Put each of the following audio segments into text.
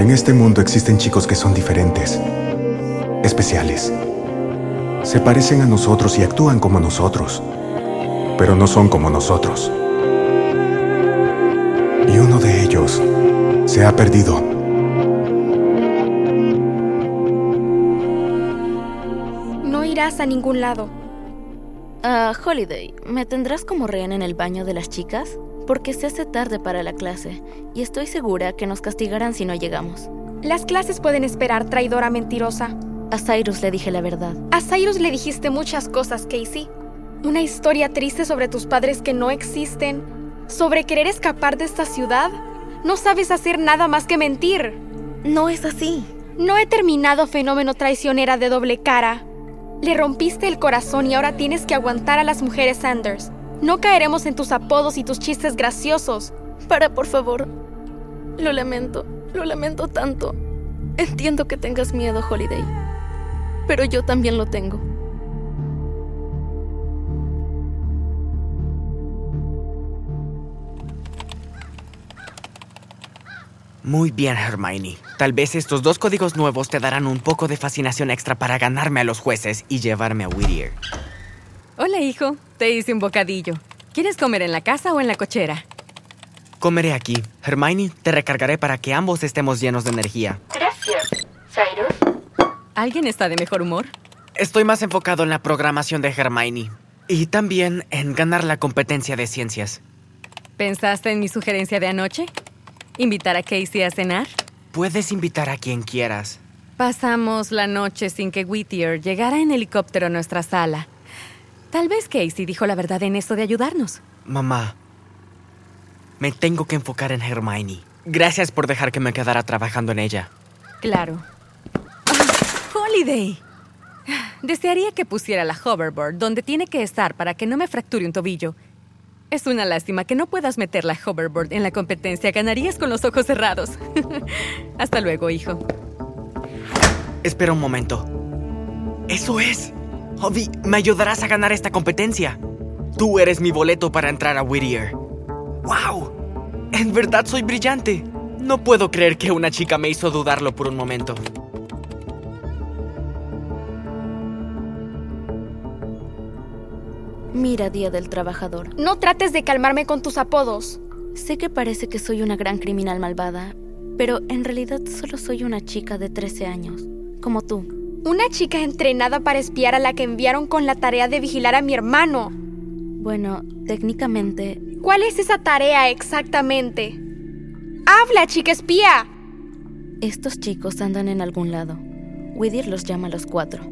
En este mundo existen chicos que son diferentes, especiales. Se parecen a nosotros y actúan como nosotros, pero no son como nosotros. Y uno de ellos se ha perdido. No irás a ningún lado. Ah, Holiday, ¿me tendrás como rehén en el baño de las chicas? Porque se hace tarde para la clase y estoy segura que nos castigarán si no llegamos. Las clases pueden esperar, traidora mentirosa. A Cyrus le dije la verdad. A Cyrus le dijiste muchas cosas, Casey. Una historia triste sobre tus padres que no existen. Sobre querer escapar de esta ciudad. No sabes hacer nada más que mentir. No es así. No he terminado fenómeno traicionera de doble cara. Le rompiste el corazón y ahora tienes que aguantar a las mujeres Sanders. No caeremos en tus apodos y tus chistes graciosos. Para, por favor. Lo lamento, lo lamento tanto. Entiendo que tengas miedo, Holiday. Pero yo también lo tengo. Muy bien, Hermione. Tal vez estos dos códigos nuevos te darán un poco de fascinación extra para ganarme a los jueces y llevarme a Whittier. Hola, hijo. Te hice un bocadillo. ¿Quieres comer en la casa o en la cochera? Comeré aquí. Hermione, te recargaré para que ambos estemos llenos de energía. Gracias, Cyrus. ¿Alguien está de mejor humor? Estoy más enfocado en la programación de Hermione. Y también en ganar la competencia de ciencias. ¿Pensaste en mi sugerencia de anoche? ¿Invitar a Casey a cenar? Puedes invitar a quien quieras. Pasamos la noche sin que Whittier llegara en helicóptero a nuestra sala. Tal vez Casey dijo la verdad en esto de ayudarnos. Mamá, me tengo que enfocar en Hermione. Gracias por dejar que me quedara trabajando en ella. Claro. Ah, ¡Holiday! Desearía que pusiera la hoverboard donde tiene que estar para que no me fracture un tobillo. Es una lástima que no puedas meter la hoverboard en la competencia. Ganarías con los ojos cerrados. Hasta luego, hijo. Espera un momento. ¡Eso es! Obi, me ayudarás a ganar esta competencia. Tú eres mi boleto para entrar a Whittier. ¡Wow! En verdad soy brillante. No puedo creer que una chica me hizo dudarlo por un momento. Mira, Día del Trabajador. No trates de calmarme con tus apodos. Sé que parece que soy una gran criminal malvada, pero en realidad solo soy una chica de 13 años, como tú. Una chica entrenada para espiar a la que enviaron con la tarea de vigilar a mi hermano. Bueno, técnicamente... ¿Cuál es esa tarea exactamente? ¡Habla, chica espía! Estos chicos andan en algún lado. Whittier los llama a los cuatro.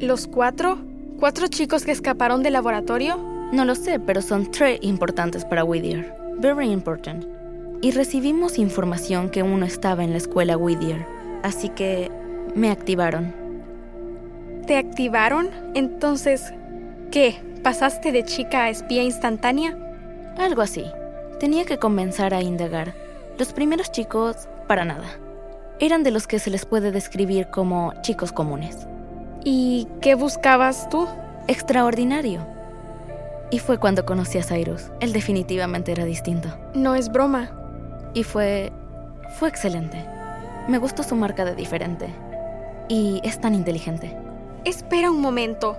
¿Los cuatro? ¿Cuatro chicos que escaparon del laboratorio? No lo sé, pero son tres importantes para Whittier. Very important. Y recibimos información que uno estaba en la escuela Whittier. Así que me activaron. ¿Te activaron? Entonces, ¿qué? ¿Pasaste de chica a espía instantánea? Algo así. Tenía que comenzar a indagar. Los primeros chicos, para nada. Eran de los que se les puede describir como chicos comunes. ¿Y qué buscabas tú? Extraordinario. Y fue cuando conocí a Cyrus. Él definitivamente era distinto. No es broma. Y fue... fue excelente. Me gustó su marca de diferente. Y es tan inteligente. Espera un momento.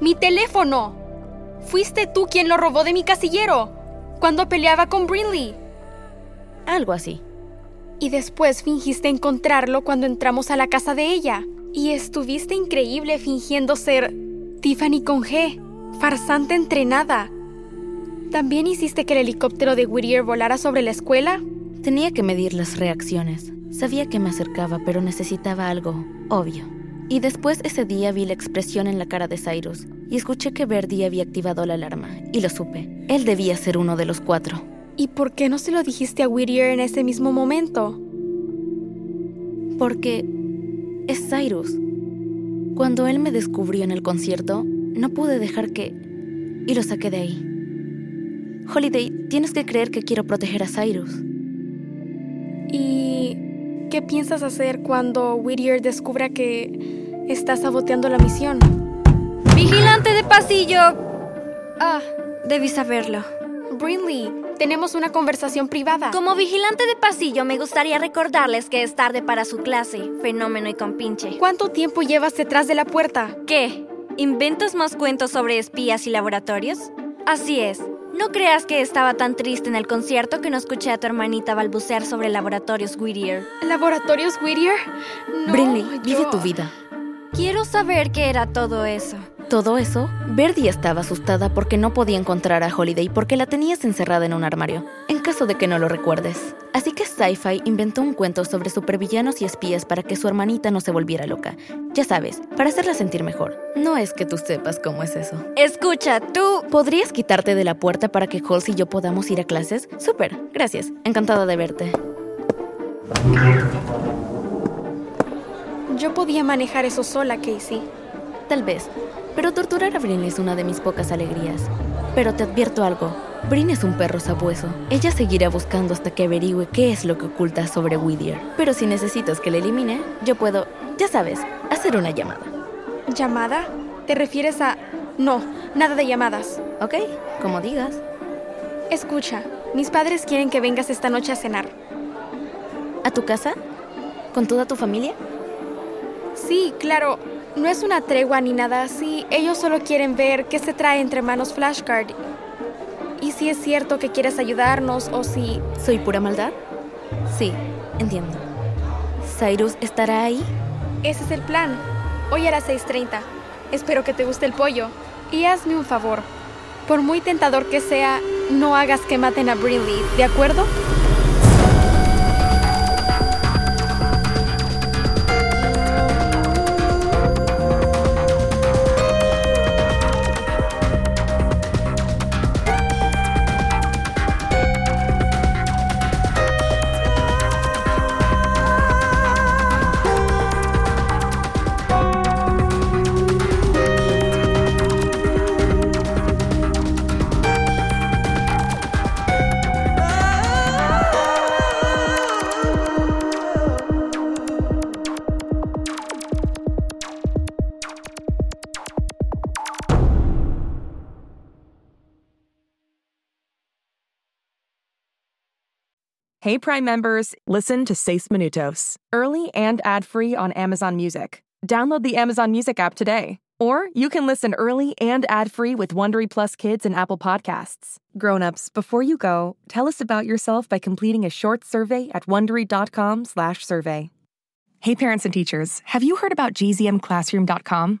¡Mi teléfono! Fuiste tú quien lo robó de mi casillero. Cuando peleaba con Brinley. Algo así. Y después fingiste encontrarlo cuando entramos a la casa de ella. Y estuviste increíble fingiendo ser Tiffany con G, farsante entrenada. ¿También hiciste que el helicóptero de Whittier volara sobre la escuela? Tenía que medir las reacciones. Sabía que me acercaba, pero necesitaba algo obvio. Y después ese día vi la expresión en la cara de Cyrus y escuché que Verdi había activado la alarma, y lo supe. Él debía ser uno de los cuatro. ¿Y por qué no se lo dijiste a Whittier en ese mismo momento? Porque es Cyrus. Cuando él me descubrió en el concierto, no pude dejar que... y lo saqué de ahí. Holiday, tienes que creer que quiero proteger a Cyrus. ¿Y qué piensas hacer cuando Whittier descubra que estás saboteando la misión? ¡Vigilante de pasillo! Ah, debí saberlo. Brinley, Tenemos una conversación privada. Como vigilante de pasillo, me gustaría recordarles que es tarde para su clase, fenómeno y compinche. ¿Cuánto tiempo llevas detrás de la puerta? ¿Qué? ¿Inventas más cuentos sobre espías y laboratorios? Así es. No creas que estaba tan triste en el concierto que no escuché a tu hermanita balbucear sobre laboratorios Whittier. ¿Laboratorios Whittier? No, Brinley, yo- vive tu vida. Quiero saber qué era todo eso. Todo eso, Verdi estaba asustada porque no podía encontrar a Holiday porque la tenías encerrada en un armario, en caso de que no lo recuerdes. Así que Sci-Fi inventó un cuento sobre supervillanos y espías para que su hermanita no se volviera loca. Ya sabes, para hacerla sentir mejor. No es que tú sepas cómo es eso. Escucha, tú... ¿Podrías quitarte de la puerta para que Halsey y yo podamos ir a clases? Súper, gracias. Encantada de verte. Yo podía manejar eso sola, Casey. Tal vez, pero torturar a Brin es una de mis pocas alegrías. Pero te advierto algo, Brin es un perro sabueso. Ella seguirá buscando hasta que averigüe qué es lo que oculta sobre Whittier. Pero si necesitas que la elimine, yo puedo, ya sabes, hacer una llamada. ¿Llamada? ¿Te refieres a...? No, nada de llamadas. ¿Ok? Como digas. Escucha, mis padres quieren que vengas esta noche a cenar. ¿A tu casa? ¿Con toda tu familia? Sí, claro. No es una tregua ni nada así. Ellos solo quieren ver qué se trae entre manos Flashcard. Y si es cierto que quieres ayudarnos o si... ¿Soy pura maldad? Sí, entiendo. ¿Cyrus estará ahí? Ese es el plan. Hoy a las 6.30. Espero que te guste el pollo. Y hazme un favor. Por muy tentador que sea, no hagas que maten a Brinley, ¿de acuerdo? Hey Prime members, listen to Seis Minutos, early and ad-free on Amazon Music. Download the Amazon Music app today. Or you can listen early and ad-free with Wondery Plus Kids and Apple Podcasts. Grown-ups, before you go, tell us about yourself by completing a short survey at wondery.com/survey. Hey parents and teachers, have you heard about gzmclassroom.com?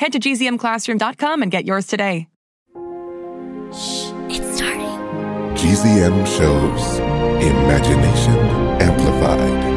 Head to gzmclassroom.com and get yours today. It's starting. GZM shows Imagination Amplified.